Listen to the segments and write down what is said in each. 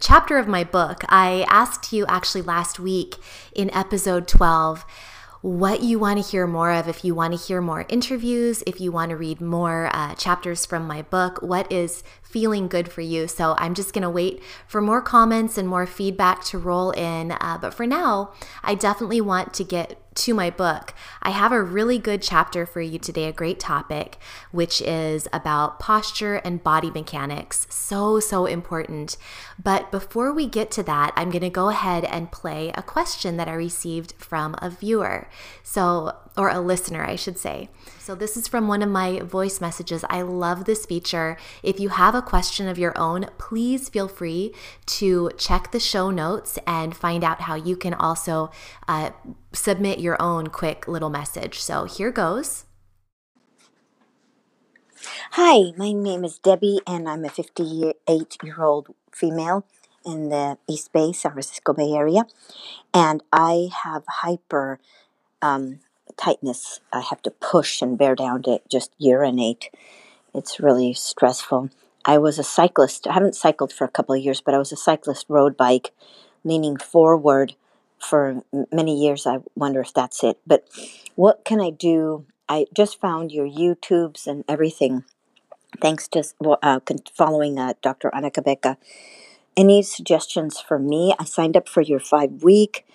chapter of my book. I asked you actually last week in episode 12 what you want to hear more of. If you want to hear more interviews, if you want to read more uh, chapters from my book, what is feeling good for you? So I'm just going to wait for more comments and more feedback to roll in. Uh, but for now, I definitely want to get to my book, I have a really good chapter for you today, a great topic, which is about posture and body mechanics. So, so important. But before we get to that, I'm going to go ahead and play a question that I received from a viewer. So, or a listener, I should say. So, this is from one of my voice messages. I love this feature. If you have a question of your own, please feel free to check the show notes and find out how you can also uh, submit your own quick little message. So, here goes. Hi, my name is Debbie, and I'm a 58 year old female in the East Bay, San Francisco Bay Area. And I have hyper um, tightness. I have to push and bear down to just urinate. It's really stressful. I was a cyclist. I haven't cycled for a couple of years, but I was a cyclist road bike leaning forward for many years. I wonder if that's it. But what can I do? I just found your YouTubes and everything. Thanks to uh, following uh, Dr. Annika Becka. Any suggestions for me? I signed up for your five week.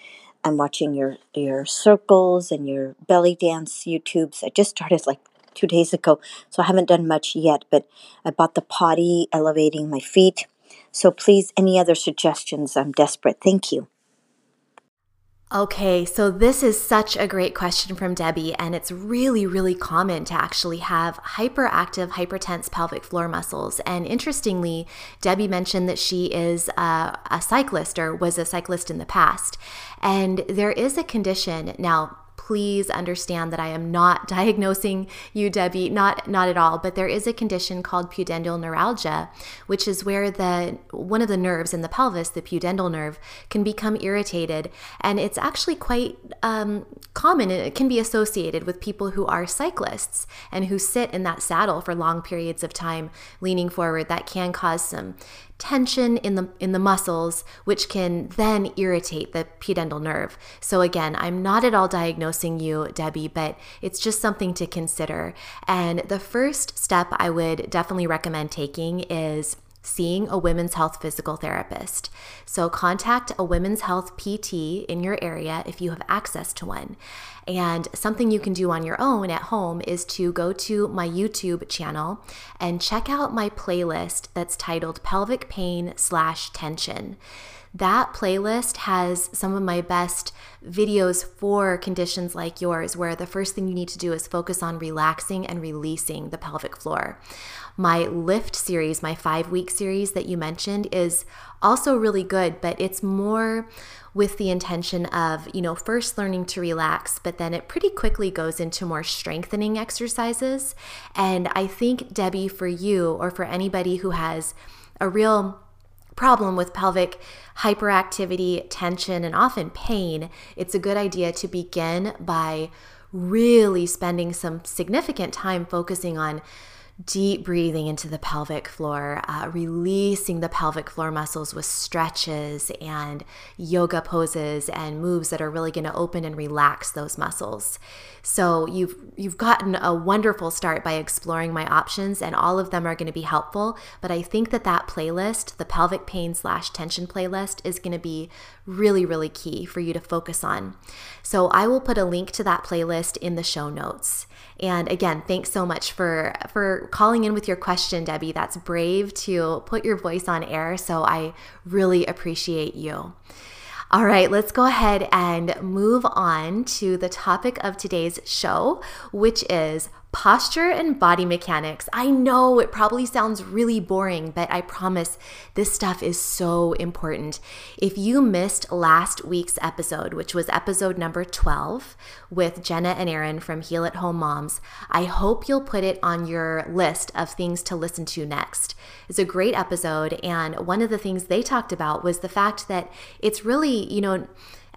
I'm watching your your circles and your belly dance YouTubes. I just started like two days ago, so I haven't done much yet. But I bought the potty, elevating my feet. So please, any other suggestions? I'm desperate. Thank you. Okay, so this is such a great question from Debbie, and it's really, really common to actually have hyperactive, hypertense pelvic floor muscles. And interestingly, Debbie mentioned that she is a, a cyclist or was a cyclist in the past. And there is a condition now, please understand that I am not diagnosing you, Debbie, not not at all. But there is a condition called pudendal neuralgia, which is where the one of the nerves in the pelvis, the pudendal nerve, can become irritated, and it's actually quite um, common. It can be associated with people who are cyclists and who sit in that saddle for long periods of time, leaning forward. That can cause some tension in the in the muscles which can then irritate the pudendal nerve. So again, I'm not at all diagnosing you, Debbie, but it's just something to consider. And the first step I would definitely recommend taking is seeing a women's health physical therapist. So contact a women's health PT in your area if you have access to one. And something you can do on your own at home is to go to my YouTube channel and check out my playlist that's titled Pelvic Pain Slash Tension. That playlist has some of my best videos for conditions like yours, where the first thing you need to do is focus on relaxing and releasing the pelvic floor. My lift series, my five week series that you mentioned, is also really good, but it's more with the intention of, you know, first learning to relax, but then it pretty quickly goes into more strengthening exercises. And I think, Debbie, for you or for anybody who has a real problem with pelvic hyperactivity, tension, and often pain, it's a good idea to begin by really spending some significant time focusing on deep breathing into the pelvic floor, uh, releasing the pelvic floor muscles with stretches and yoga poses and moves that are really going to open and relax those muscles. So you've you've gotten a wonderful start by exploring my options, and all of them are going to be helpful. But I think that that playlist, the pelvic pain slash tension playlist, is going to be really really key for you to focus on. So I will put a link to that playlist in the show notes. And again, thanks so much for for calling in with your question, Debbie. That's brave to put your voice on air, so I really appreciate you. All right, let's go ahead and move on to the topic of today's show, which is Posture and body mechanics. I know it probably sounds really boring, but I promise this stuff is so important. If you missed last week's episode, which was episode number 12 with Jenna and Aaron from Heal at Home Moms, I hope you'll put it on your list of things to listen to next. It's a great episode, and one of the things they talked about was the fact that it's really, you know,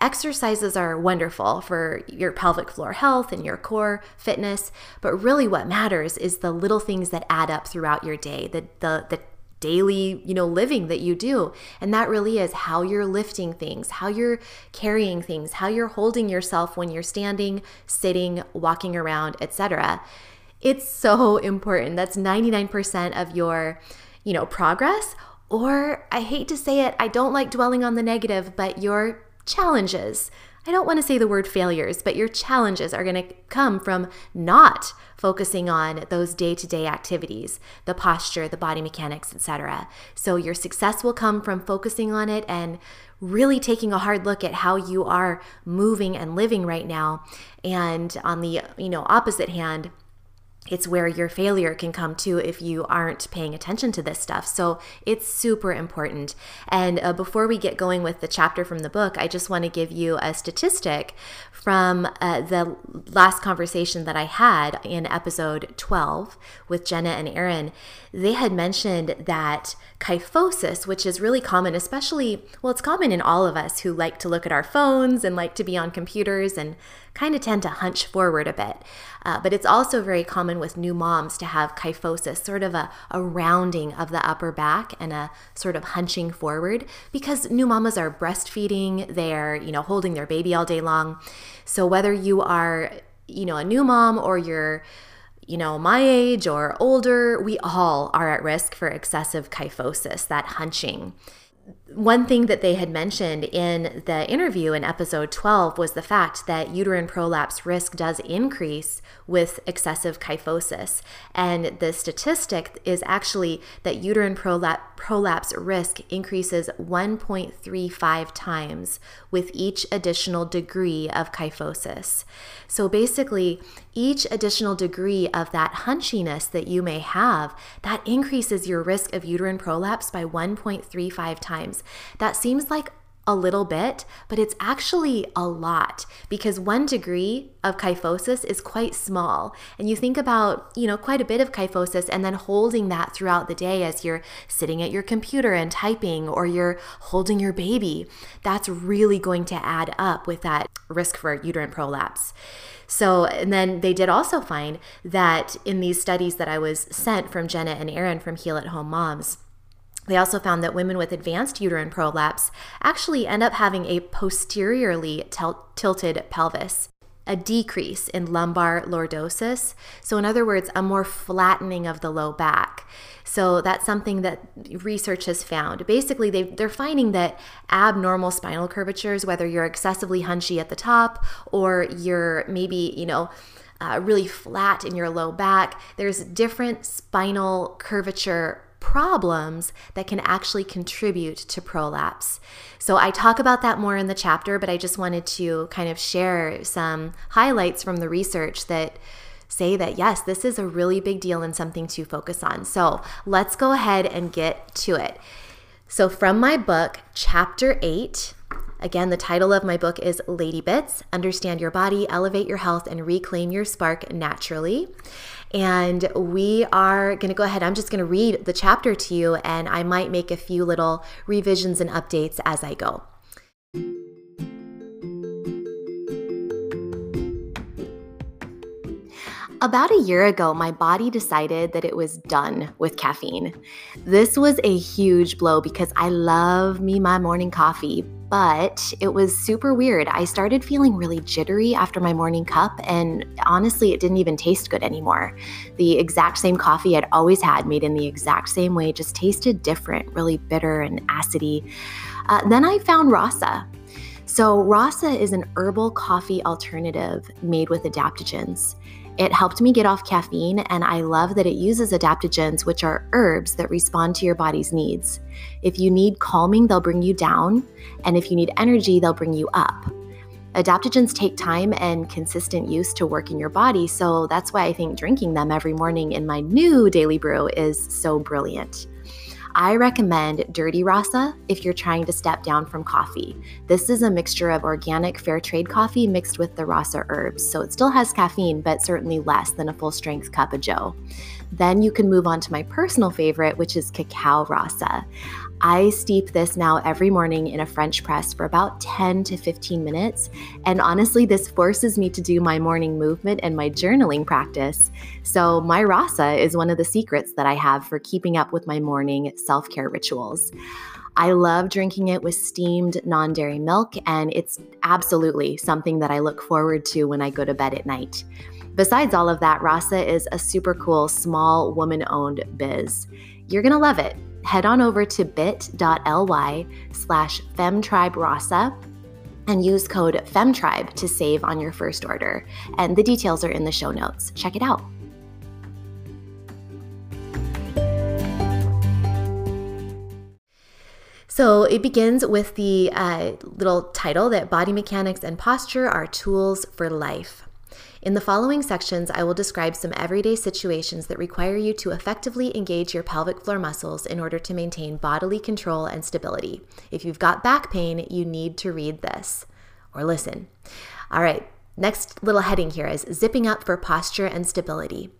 Exercises are wonderful for your pelvic floor health and your core fitness, but really what matters is the little things that add up throughout your day, the the the daily, you know, living that you do. And that really is how you're lifting things, how you're carrying things, how you're holding yourself when you're standing, sitting, walking around, etc. It's so important. That's 99% of your, you know, progress or I hate to say it, I don't like dwelling on the negative, but your challenges. I don't want to say the word failures, but your challenges are going to come from not focusing on those day-to-day activities, the posture, the body mechanics, etc. So your success will come from focusing on it and really taking a hard look at how you are moving and living right now. And on the, you know, opposite hand, it's where your failure can come to if you aren't paying attention to this stuff. So it's super important. And uh, before we get going with the chapter from the book, I just want to give you a statistic from uh, the last conversation that I had in episode 12 with Jenna and Aaron. They had mentioned that kyphosis, which is really common, especially, well, it's common in all of us who like to look at our phones and like to be on computers and kind of tend to hunch forward a bit. Uh, but it's also very common with new moms to have kyphosis, sort of a, a rounding of the upper back and a sort of hunching forward because new mamas are breastfeeding, they're, you know, holding their baby all day long. So whether you are, you know, a new mom or you're you know, my age or older, we all are at risk for excessive kyphosis, that hunching one thing that they had mentioned in the interview in episode 12 was the fact that uterine prolapse risk does increase with excessive kyphosis. And the statistic is actually that uterine prolapse, prolapse risk increases 1.35 times with each additional degree of kyphosis. So basically, each additional degree of that hunchiness that you may have, that increases your risk of uterine prolapse by 1.35 times. That seems like a little bit, but it's actually a lot because one degree of kyphosis is quite small. And you think about, you know, quite a bit of kyphosis and then holding that throughout the day as you're sitting at your computer and typing or you're holding your baby. That's really going to add up with that risk for uterine prolapse. So, and then they did also find that in these studies that I was sent from Jenna and Aaron from Heal at Home Moms, they also found that women with advanced uterine prolapse actually end up having a posteriorly tilted pelvis, a decrease in lumbar lordosis. So, in other words, a more flattening of the low back. So, that's something that research has found. Basically, they, they're finding that abnormal spinal curvatures, whether you're excessively hunchy at the top or you're maybe, you know, uh, really flat in your low back, there's different spinal curvature problems that can actually contribute to prolapse. So I talk about that more in the chapter, but I just wanted to kind of share some highlights from the research that say that yes, this is a really big deal and something to focus on. So let's go ahead and get to it. So, from my book, Chapter 8, Again, the title of my book is Lady Bits Understand Your Body, Elevate Your Health, and Reclaim Your Spark Naturally. And we are going to go ahead. I'm just going to read the chapter to you, and I might make a few little revisions and updates as I go. About a year ago, my body decided that it was done with caffeine. This was a huge blow because I love me my morning coffee, but it was super weird. I started feeling really jittery after my morning cup, and honestly, it didn't even taste good anymore. The exact same coffee I'd always had, made in the exact same way, just tasted different, really bitter and acidy. Uh, then I found Rasa. So, Rasa is an herbal coffee alternative made with adaptogens. It helped me get off caffeine, and I love that it uses adaptogens, which are herbs that respond to your body's needs. If you need calming, they'll bring you down, and if you need energy, they'll bring you up. Adaptogens take time and consistent use to work in your body, so that's why I think drinking them every morning in my new daily brew is so brilliant. I recommend Dirty Rasa if you're trying to step down from coffee. This is a mixture of organic fair trade coffee mixed with the Rasa herbs, so it still has caffeine, but certainly less than a full strength cup of Joe. Then you can move on to my personal favorite, which is Cacao Rasa. I steep this now every morning in a French press for about 10 to 15 minutes. And honestly, this forces me to do my morning movement and my journaling practice. So, my rasa is one of the secrets that I have for keeping up with my morning self care rituals. I love drinking it with steamed non dairy milk, and it's absolutely something that I look forward to when I go to bed at night. Besides all of that, Rasa is a super cool small woman owned biz. You're gonna love it head on over to bit.ly slash femtriberasa and use code FEMTRIBE to save on your first order. And the details are in the show notes. Check it out. So it begins with the uh, little title that body mechanics and posture are tools for life. In the following sections, I will describe some everyday situations that require you to effectively engage your pelvic floor muscles in order to maintain bodily control and stability. If you've got back pain, you need to read this or listen. All right, next little heading here is zipping up for posture and stability.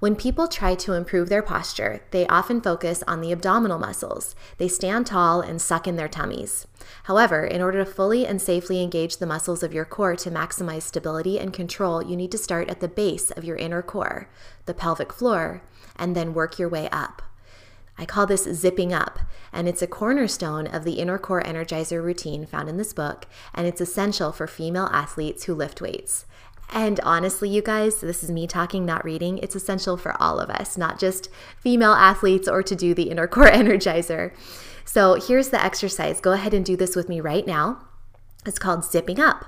When people try to improve their posture, they often focus on the abdominal muscles. They stand tall and suck in their tummies. However, in order to fully and safely engage the muscles of your core to maximize stability and control, you need to start at the base of your inner core, the pelvic floor, and then work your way up. I call this zipping up, and it's a cornerstone of the inner core energizer routine found in this book, and it's essential for female athletes who lift weights. And honestly, you guys, this is me talking, not reading. It's essential for all of us, not just female athletes or to do the inner core energizer. So here's the exercise. Go ahead and do this with me right now. It's called zipping up.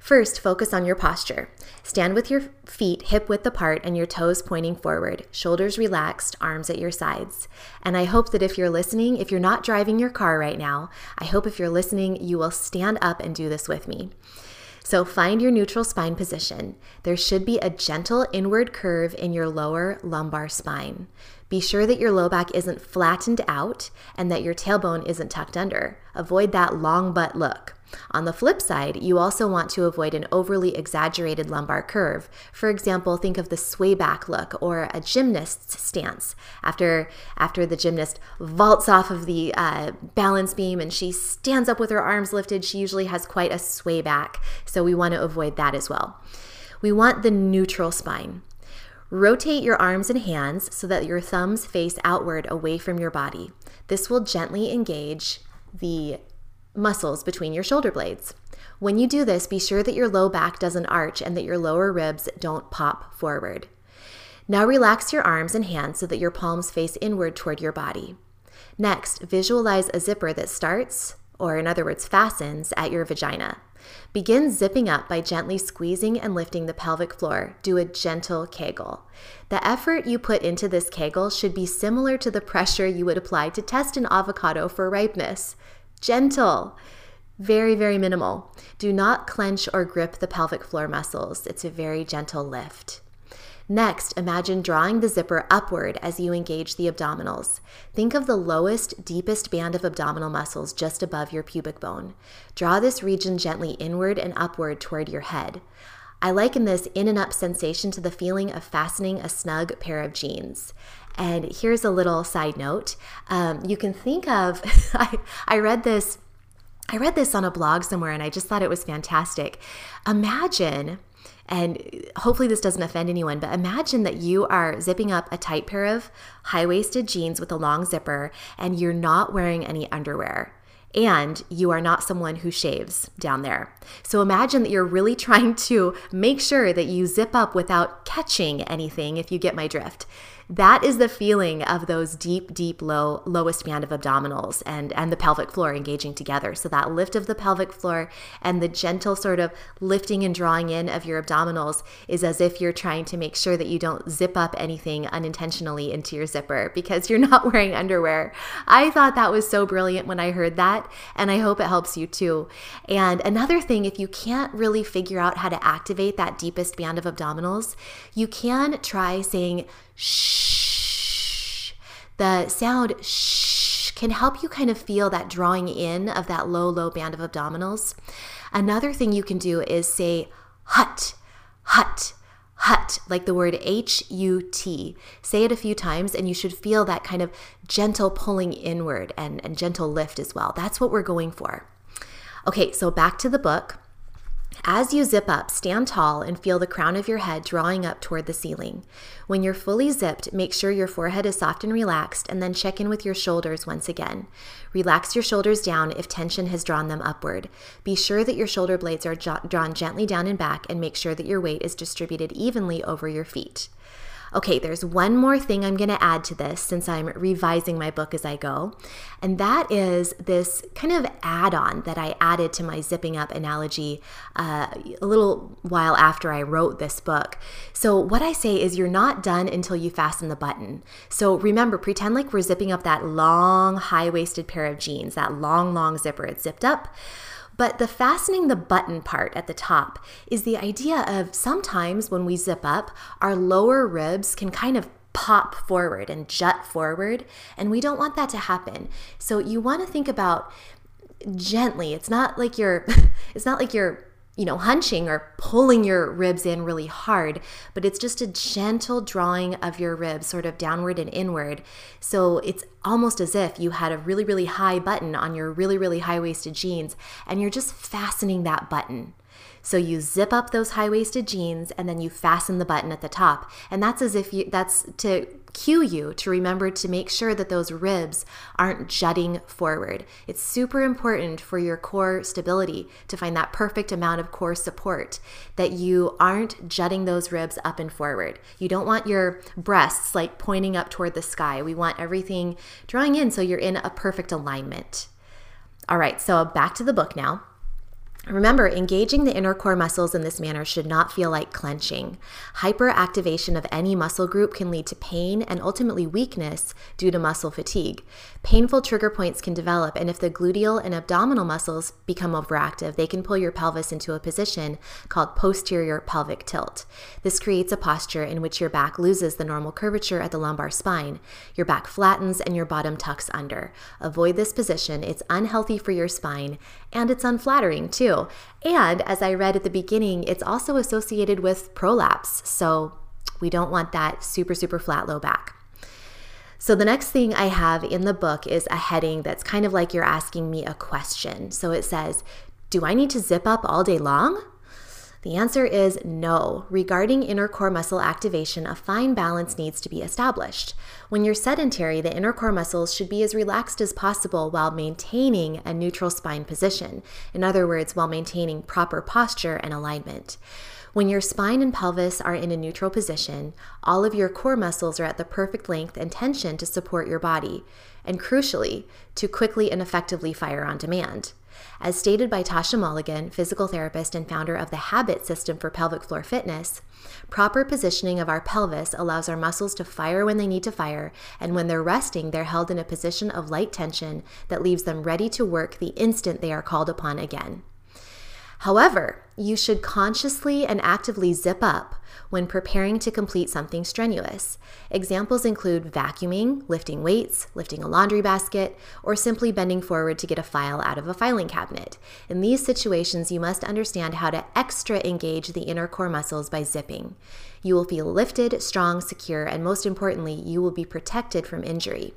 First, focus on your posture. Stand with your feet hip width apart and your toes pointing forward, shoulders relaxed, arms at your sides. And I hope that if you're listening, if you're not driving your car right now, I hope if you're listening, you will stand up and do this with me. So find your neutral spine position. There should be a gentle inward curve in your lower lumbar spine. Be sure that your low back isn't flattened out and that your tailbone isn't tucked under. Avoid that long butt look. On the flip side, you also want to avoid an overly exaggerated lumbar curve. For example, think of the sway back look or a gymnast's stance. After, after the gymnast vaults off of the uh, balance beam and she stands up with her arms lifted, she usually has quite a sway back. So we want to avoid that as well. We want the neutral spine. Rotate your arms and hands so that your thumbs face outward away from your body. This will gently engage the muscles between your shoulder blades. When you do this, be sure that your low back doesn't arch and that your lower ribs don't pop forward. Now relax your arms and hands so that your palms face inward toward your body. Next, visualize a zipper that starts, or in other words, fastens at your vagina. Begin zipping up by gently squeezing and lifting the pelvic floor. Do a gentle kegel. The effort you put into this kegel should be similar to the pressure you would apply to test an avocado for ripeness gentle, very, very minimal. Do not clench or grip the pelvic floor muscles. It's a very gentle lift. Next, imagine drawing the zipper upward as you engage the abdominals. Think of the lowest, deepest band of abdominal muscles just above your pubic bone. Draw this region gently inward and upward toward your head. I liken this in and up sensation to the feeling of fastening a snug pair of jeans. And here's a little side note. Um, you can think of, I, I read this. I read this on a blog somewhere and I just thought it was fantastic. Imagine and hopefully, this doesn't offend anyone, but imagine that you are zipping up a tight pair of high waisted jeans with a long zipper and you're not wearing any underwear and you are not someone who shaves down there. So imagine that you're really trying to make sure that you zip up without catching anything, if you get my drift. That is the feeling of those deep, deep, low, lowest band of abdominals and, and the pelvic floor engaging together. So that lift of the pelvic floor and the gentle sort of lifting and drawing in of your abdominals is as if you're trying to make sure that you don't zip up anything unintentionally into your zipper because you're not wearing underwear. I thought that was so brilliant when I heard that, and I hope it helps you too. And another thing, if you can't really figure out how to activate that deepest band of abdominals, you can try saying shh. The sound shh can help you kind of feel that drawing in of that low, low band of abdominals. Another thing you can do is say hut, hut, hut, like the word H U T. Say it a few times, and you should feel that kind of gentle pulling inward and, and gentle lift as well. That's what we're going for. Okay, so back to the book. As you zip up, stand tall and feel the crown of your head drawing up toward the ceiling. When you're fully zipped, make sure your forehead is soft and relaxed, and then check in with your shoulders once again. Relax your shoulders down if tension has drawn them upward. Be sure that your shoulder blades are drawn gently down and back, and make sure that your weight is distributed evenly over your feet. Okay, there's one more thing I'm going to add to this since I'm revising my book as I go, and that is this kind of add on that I added to my zipping up analogy uh, a little while after I wrote this book. So, what I say is you're not done until you fasten the button. So, remember, pretend like we're zipping up that long, high waisted pair of jeans, that long, long zipper. It's zipped up. But the fastening the button part at the top is the idea of sometimes when we zip up, our lower ribs can kind of pop forward and jut forward, and we don't want that to happen. So you want to think about gently. It's not like you're it's not like you're you know, hunching or pulling your ribs in really hard, but it's just a gentle drawing of your ribs sort of downward and inward. So it's almost as if you had a really, really high button on your really, really high waisted jeans and you're just fastening that button. So you zip up those high waisted jeans and then you fasten the button at the top. And that's as if you, that's to cue you to remember to make sure that those ribs aren't jutting forward. It's super important for your core stability to find that perfect amount of core support, that you aren't jutting those ribs up and forward. You don't want your breasts like pointing up toward the sky. We want everything drawing in so you're in a perfect alignment. All right, so back to the book now. Remember, engaging the inner core muscles in this manner should not feel like clenching. Hyperactivation of any muscle group can lead to pain and ultimately weakness due to muscle fatigue. Painful trigger points can develop, and if the gluteal and abdominal muscles become overactive, they can pull your pelvis into a position called posterior pelvic tilt. This creates a posture in which your back loses the normal curvature at the lumbar spine. Your back flattens and your bottom tucks under. Avoid this position, it's unhealthy for your spine and it's unflattering too. And as I read at the beginning, it's also associated with prolapse. So we don't want that super, super flat low back. So, the next thing I have in the book is a heading that's kind of like you're asking me a question. So it says, Do I need to zip up all day long? The answer is no. Regarding inner core muscle activation, a fine balance needs to be established. When you're sedentary, the inner core muscles should be as relaxed as possible while maintaining a neutral spine position. In other words, while maintaining proper posture and alignment. When your spine and pelvis are in a neutral position, all of your core muscles are at the perfect length and tension to support your body, and crucially, to quickly and effectively fire on demand. As stated by Tasha Mulligan, physical therapist and founder of the Habit System for Pelvic Floor Fitness, proper positioning of our pelvis allows our muscles to fire when they need to fire, and when they're resting, they're held in a position of light tension that leaves them ready to work the instant they are called upon again. However, you should consciously and actively zip up when preparing to complete something strenuous. Examples include vacuuming, lifting weights, lifting a laundry basket, or simply bending forward to get a file out of a filing cabinet. In these situations, you must understand how to extra engage the inner core muscles by zipping. You will feel lifted, strong, secure, and most importantly, you will be protected from injury.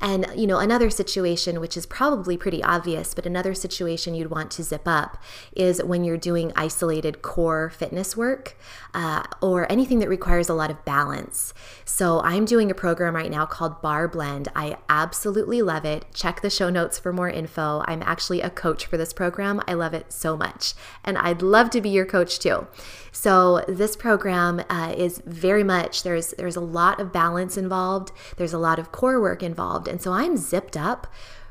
And, you know, another situation, which is probably pretty obvious, but another situation you'd want to zip up is when you're doing isolated core fitness work uh, or anything that requires a lot of balance. So I'm doing a program right now called Barre Blend. I absolutely love it. Check the show notes for more info. I'm actually a coach for this program. I love it so much. And I'd love to be your coach too. So this program uh, is very much there's there's a lot of balance involved. There's a lot of core work involved, and so I'm zipped up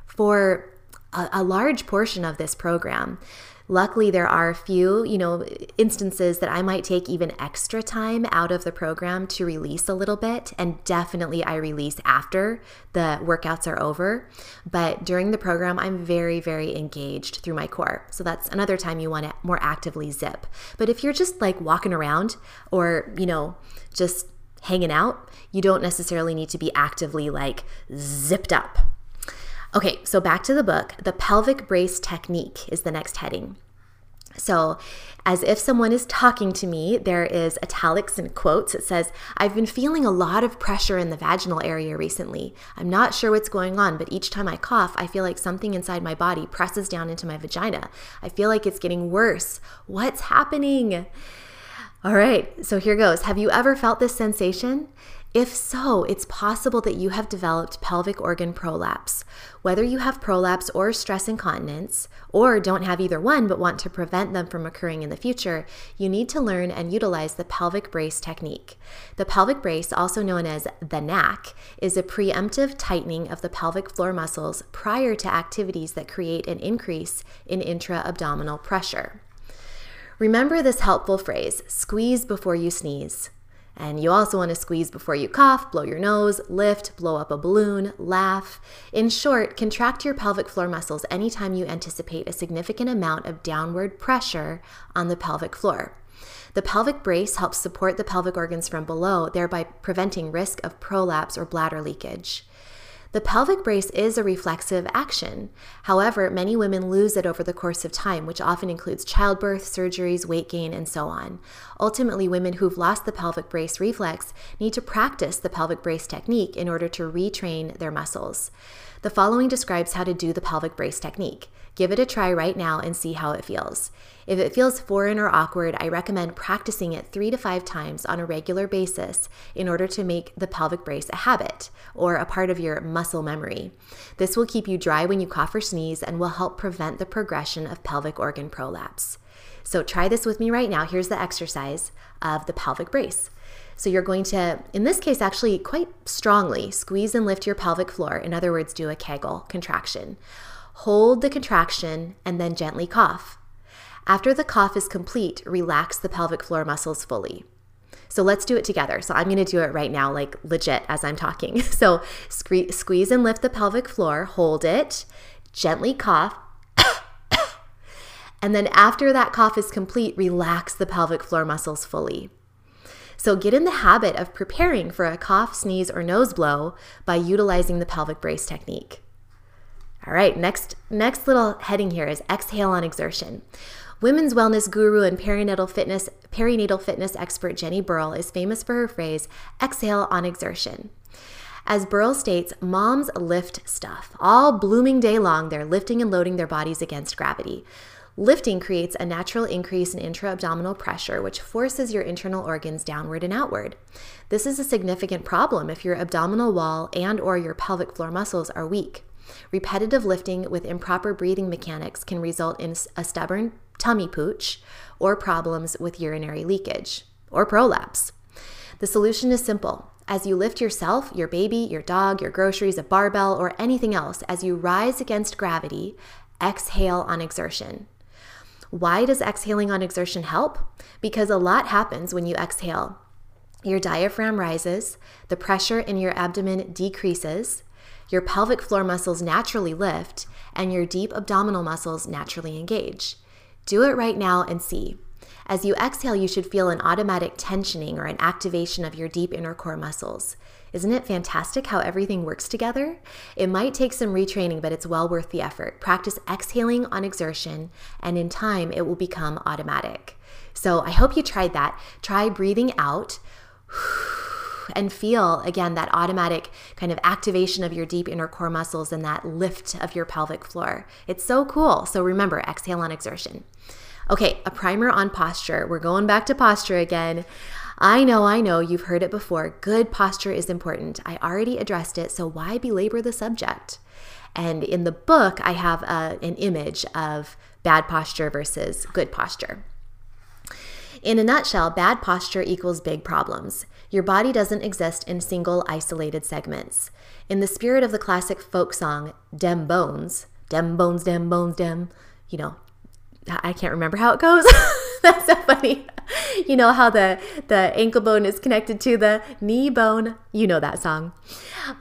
for a, a large portion of this program. Luckily, there are a few, you know, instances that I might take even extra time out of the program to release a little bit. And definitely, I release after the workouts are over. But during the program, I'm very, very engaged through my core. So that's another time you want to more actively zip. But if you're just like walking around or, you know, just hanging out, you don't necessarily need to be actively like zipped up. Okay, so back to the book. The pelvic brace technique is the next heading. So, as if someone is talking to me, there is italics and quotes. It says, I've been feeling a lot of pressure in the vaginal area recently. I'm not sure what's going on, but each time I cough, I feel like something inside my body presses down into my vagina. I feel like it's getting worse. What's happening? All right, so here goes. Have you ever felt this sensation? If so, it's possible that you have developed pelvic organ prolapse. Whether you have prolapse or stress incontinence, or don't have either one but want to prevent them from occurring in the future, you need to learn and utilize the pelvic brace technique. The pelvic brace, also known as the Knack, is a preemptive tightening of the pelvic floor muscles prior to activities that create an increase in intra abdominal pressure. Remember this helpful phrase squeeze before you sneeze. And you also want to squeeze before you cough, blow your nose, lift, blow up a balloon, laugh. In short, contract your pelvic floor muscles anytime you anticipate a significant amount of downward pressure on the pelvic floor. The pelvic brace helps support the pelvic organs from below, thereby preventing risk of prolapse or bladder leakage. The pelvic brace is a reflexive action. However, many women lose it over the course of time, which often includes childbirth, surgeries, weight gain, and so on. Ultimately, women who've lost the pelvic brace reflex need to practice the pelvic brace technique in order to retrain their muscles. The following describes how to do the pelvic brace technique. Give it a try right now and see how it feels. If it feels foreign or awkward, I recommend practicing it three to five times on a regular basis in order to make the pelvic brace a habit or a part of your muscle memory. This will keep you dry when you cough or sneeze and will help prevent the progression of pelvic organ prolapse. So try this with me right now. Here's the exercise of the pelvic brace. So you're going to, in this case, actually quite strongly squeeze and lift your pelvic floor. In other words, do a Kegel contraction. Hold the contraction and then gently cough. After the cough is complete, relax the pelvic floor muscles fully. So let's do it together. So I'm going to do it right now, like legit as I'm talking. So squeeze and lift the pelvic floor, hold it, gently cough. and then after that cough is complete, relax the pelvic floor muscles fully. So get in the habit of preparing for a cough, sneeze, or nose blow by utilizing the pelvic brace technique. All right, next next little heading here is exhale on exertion. Women's wellness guru and perinatal fitness perinatal fitness expert Jenny Burrell is famous for her phrase exhale on exertion. As Burrell states, moms lift stuff. All blooming day long, they're lifting and loading their bodies against gravity. Lifting creates a natural increase in intra-abdominal pressure, which forces your internal organs downward and outward. This is a significant problem if your abdominal wall and or your pelvic floor muscles are weak. Repetitive lifting with improper breathing mechanics can result in a stubborn tummy pooch or problems with urinary leakage or prolapse. The solution is simple. As you lift yourself, your baby, your dog, your groceries, a barbell, or anything else, as you rise against gravity, exhale on exertion. Why does exhaling on exertion help? Because a lot happens when you exhale. Your diaphragm rises, the pressure in your abdomen decreases, your pelvic floor muscles naturally lift, and your deep abdominal muscles naturally engage. Do it right now and see. As you exhale, you should feel an automatic tensioning or an activation of your deep inner core muscles. Isn't it fantastic how everything works together? It might take some retraining, but it's well worth the effort. Practice exhaling on exertion, and in time, it will become automatic. So I hope you tried that. Try breathing out and feel again that automatic kind of activation of your deep inner core muscles and that lift of your pelvic floor. It's so cool. So remember, exhale on exertion. Okay, a primer on posture. We're going back to posture again. I know, I know, you've heard it before. Good posture is important. I already addressed it, so why belabor the subject? And in the book, I have a, uh, an image of bad posture versus good posture. In a nutshell, bad posture equals big problems. Your body doesn't exist in single, isolated segments. In the spirit of the classic folk song, Dem Bones, Dem Bones, Dem Bones, Dem, you know, I can't remember how it goes. That's so funny. You know how the, the ankle bone is connected to the knee bone. You know that song.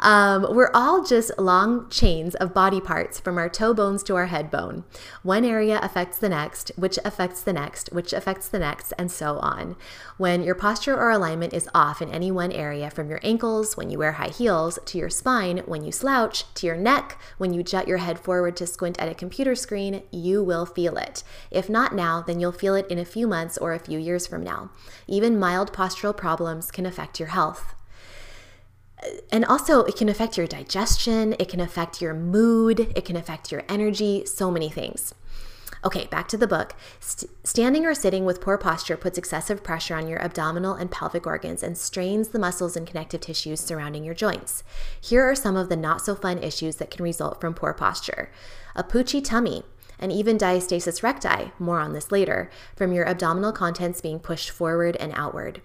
Um, we're all just long chains of body parts from our toe bones to our head bone. One area affects the next, which affects the next, which affects the next, and so on. When your posture or alignment is off in any one area, from your ankles when you wear high heels, to your spine when you slouch, to your neck when you jut your head forward to squint at a computer screen, you will feel it. If not now, then you'll feel it in a few months or a few years from now. Even mild postural problems can affect your health and also it can affect your digestion, it can affect your mood, it can affect your energy, so many things. Okay, back to the book. St- standing or sitting with poor posture puts excessive pressure on your abdominal and pelvic organs and strains the muscles and connective tissues surrounding your joints. Here are some of the not so fun issues that can result from poor posture a poochy tummy, and even diastasis recti, more on this later, from your abdominal contents being pushed forward and outward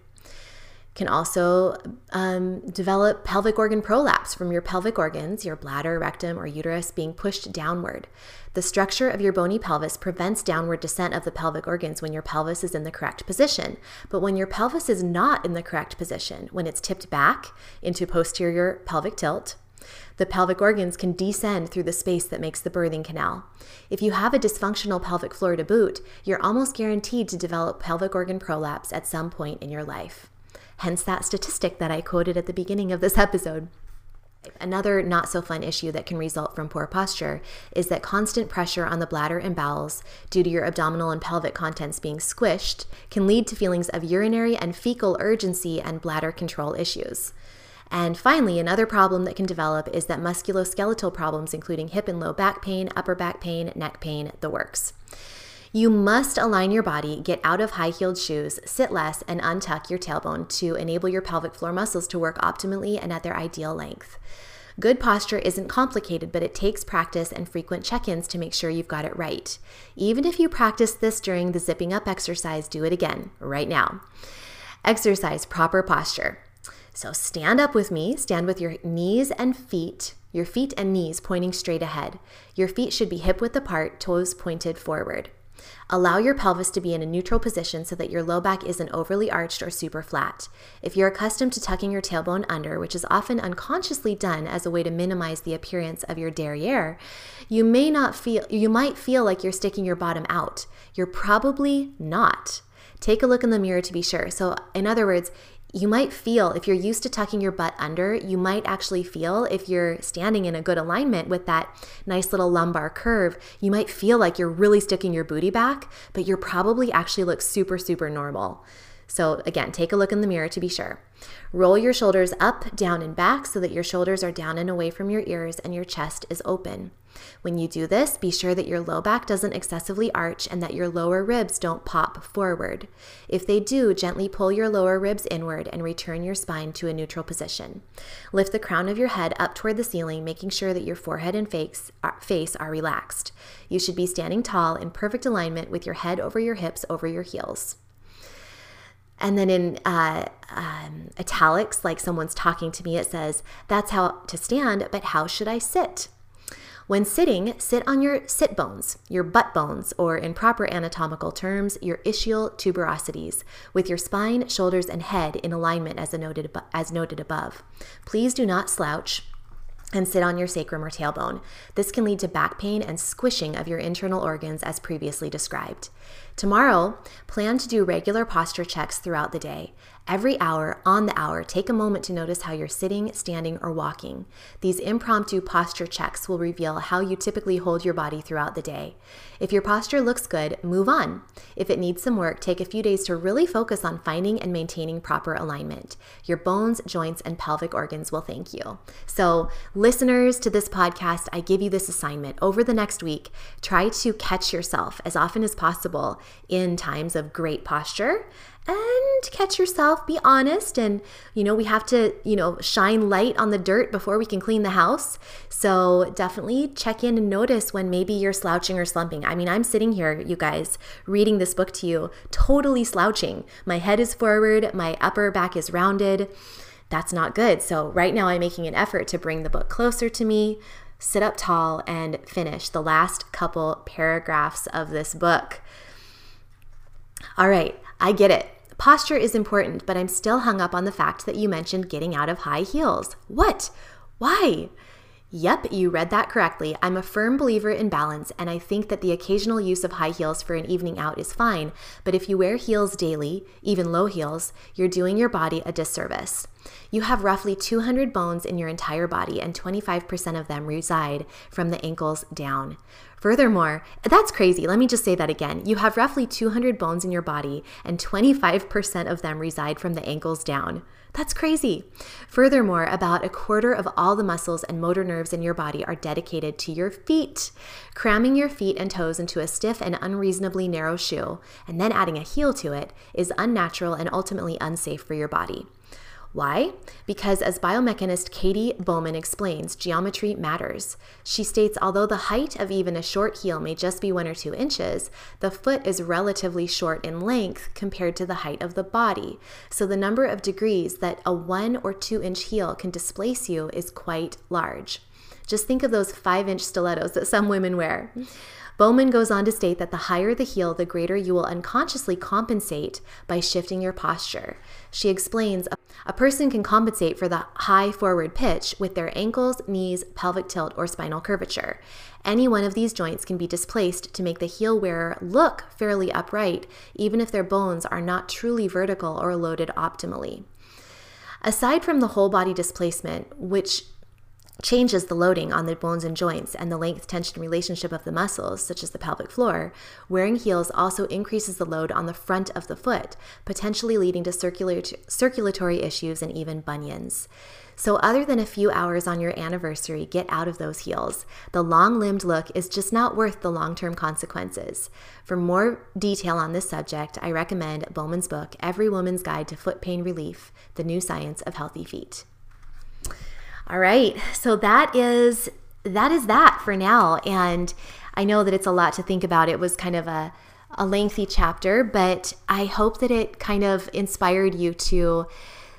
can also um, develop pelvic organ prolapse from your pelvic organs, your bladder, rectum, or uterus being pushed downward. The structure of your bony pelvis prevents downward descent of the pelvic organs when your pelvis is in the correct position. But when your pelvis is not in the correct position, when it's tipped back into posterior pelvic tilt, the pelvic organs can descend through the space that makes the birthing canal. If you have a dysfunctional pelvic floor to boot, you're almost guaranteed to develop pelvic organ prolapse at some point in your life hence that statistic that I quoted at the beginning of this episode. Another not so fun issue that can result from poor posture is that constant pressure on the bladder and bowels due to your abdominal and pelvic contents being squished can lead to feelings of urinary and fecal urgency and bladder control issues. And finally, another problem that can develop is that musculoskeletal problems, including hip and low back pain, upper back pain, neck pain, the works. You must align your body, get out of high heeled shoes, sit less, and untuck your tailbone to enable your pelvic floor muscles to work optimally and at their ideal length. Good posture isn't complicated, but it takes practice and frequent check ins to make sure you've got it right. Even if you practice this during the zipping up exercise, do it again right now. Exercise proper posture. So stand up with me, stand with your knees and feet, your feet and knees pointing straight ahead. Your feet should be hip width apart, toes pointed forward. Allow your pelvis to be in a neutral position so that your low back isn't overly arched or super flat. If you're accustomed to tucking your tailbone under, which is often unconsciously done as a way to minimize the appearance of your derriere, you may not feel you might feel like you're sticking your bottom out. You're probably not. Take a look in the mirror to be sure. So, in other words, you might feel if you're used to tucking your butt under, you might actually feel if you're standing in a good alignment with that nice little lumbar curve, you might feel like you're really sticking your booty back, but you're probably actually look super, super normal. So, again, take a look in the mirror to be sure. Roll your shoulders up, down, and back so that your shoulders are down and away from your ears and your chest is open. When you do this, be sure that your low back doesn't excessively arch and that your lower ribs don't pop forward. If they do, gently pull your lower ribs inward and return your spine to a neutral position. Lift the crown of your head up toward the ceiling, making sure that your forehead and face uh, are, relaxed. You should be standing tall in perfect alignment with your head over your hips over your heels. And then in uh, um, italics, like someone's talking to me, it says, That's how to stand, but how should I sit? When sitting, sit on your sit bones, your butt bones, or in proper anatomical terms, your ischial tuberosities, with your spine, shoulders, and head in alignment as noted, as noted above. Please do not slouch and sit on your sacrum or tailbone. This can lead to back pain and squishing of your internal organs as previously described. Tomorrow, plan to do regular posture checks throughout the day. Every hour, on the hour, take a moment to notice how you're sitting, standing, or walking. These impromptu posture checks will reveal how you typically hold your body throughout the day. If your posture looks good, move on. If it needs some work, take a few days to really focus on finding and maintaining proper alignment. Your bones, joints, and pelvic organs will thank you. So, listeners to this podcast, I give you this assignment over the next week. Try to catch yourself as often as possible in times of great posture and catch yourself, be honest. And, you know, we have to, you know, shine light on the dirt before we can clean the house. So definitely check in and notice when maybe you're slouching or slumping. I mean, I'm sitting here, you guys, reading this book to you, totally slouching. My head is forward, my upper back is rounded. That's not good. So right now I'm making an effort to bring the book closer to me, sit up tall, and finish the last couple paragraphs of this book. All right, I get it. Posture is important, but I'm still hung up on the fact that you mentioned getting out of high heels. What? Why? Yep, you read that correctly. I'm a firm believer in balance, and I think that the occasional use of high heels for an evening out is fine. But if you wear heels daily, even low heels, you're doing your body a disservice. You have roughly 200 bones in your entire body, and 25% of them reside from the ankles down. Furthermore, that's crazy. Let me just say that again. You have roughly 200 bones in your body, and 25% of them reside from the ankles down. That's crazy. Furthermore, about a quarter of all the muscles and motor nerves in your body are dedicated to your feet. Cramming your feet and toes into a stiff and unreasonably narrow shoe, and then adding a heel to it, is unnatural and ultimately unsafe for your body. Why? Because, as biomechanist Katy Bowman explains, geometry matters. She states although the height of even a short heel may just be one or two inches, the foot is relatively short in length compared to the height of the body. So, the number of degrees that a one or two inch heel can displace you is quite large. Just think of those five inch stilettos that some women wear. Bowman goes on to state that the higher the heel, the greater you will unconsciously compensate by shifting your posture. She explains a person can compensate for the high forward pitch with their ankles, knees, pelvic tilt, or spinal curvature. Any one of these joints can be displaced to make the heel wearer look fairly upright, even if their bones are not truly vertical or loaded optimally. Aside from the whole body displacement, which changes the loading on the bones and joints and the length tension relationship of the muscles, such as the pelvic floor, wearing heels also increases the load on the front of the foot, potentially leading to circulatory issues and even bunions. So, other than a few hours on your anniversary, get out of those heels. The long limbed look is just not worth the long term consequences. For more detail on this subject, I recommend Bowman's book, Every Woman's Guide to Foot Pain Relief The New Science of Healthy Feet. All right. So that is that is that for now and I know that it's a lot to think about. It was kind of a a lengthy chapter, but I hope that it kind of inspired you to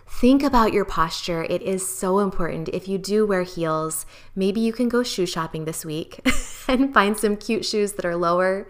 think about your posture. It is so important. If you do wear heels, maybe you can go shoe shopping this week and find some cute shoes that are lower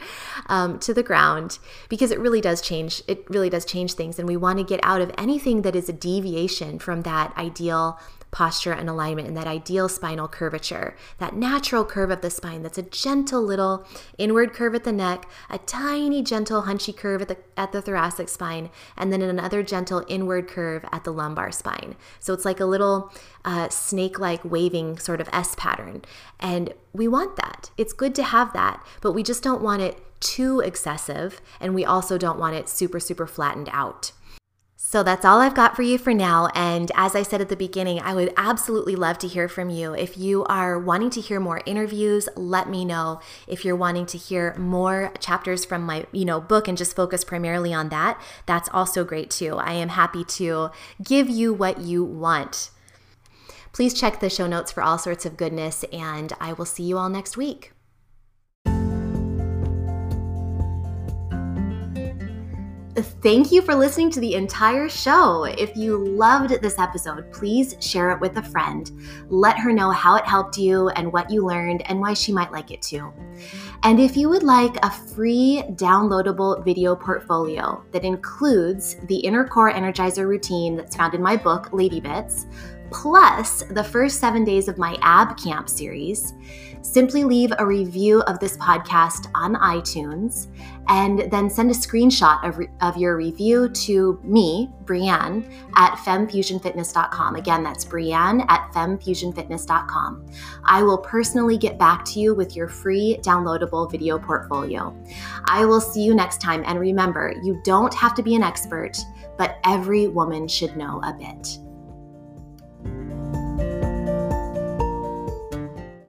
um, to the ground because it really does change. It really does change things, and we want to get out of anything that is a deviation from that ideal posture and alignment and that ideal spinal curvature, that natural curve of the spine that's a gentle little inward curve at the neck, a tiny gentle hunchy curve at the, at the thoracic spine, and then another gentle inward curve at the lumbar spine. So it's like a little uh, snake like waving sort of S pattern. And we want that. It's good to have that, but we just don't want it too excessive, and we also don't want it super, super flattened out. So that's all I've got for you for now. And as I said at the beginning, I would absolutely love to hear from you. If you are wanting to hear more interviews, let me know. If you're wanting to hear more chapters from my, you know, book and just focus primarily on that, that's also great too. I am happy to give you what you want. Please check the show notes for all sorts of goodness, and I will see you all next week. Thank you for listening to the entire show. If you loved this episode, please share it with a friend. Let her know how it helped you and what you learned and why she might like it too. And if you would like a free downloadable video portfolio that includes the inner core energizer routine that's found in my book, Lady Bits, plus the first seven days of my ab camp series, simply leave a review of this podcast on iTunes and then send a screenshot of, re- of your review to me, Brianne, at femfusionfitness.com. Again, that's Brianne at femfusionfitness.com. I will personally get back to you with your free downloadable video portfolio. I will see you next time. And remember, you don't have to be an expert, but every woman should know a bit.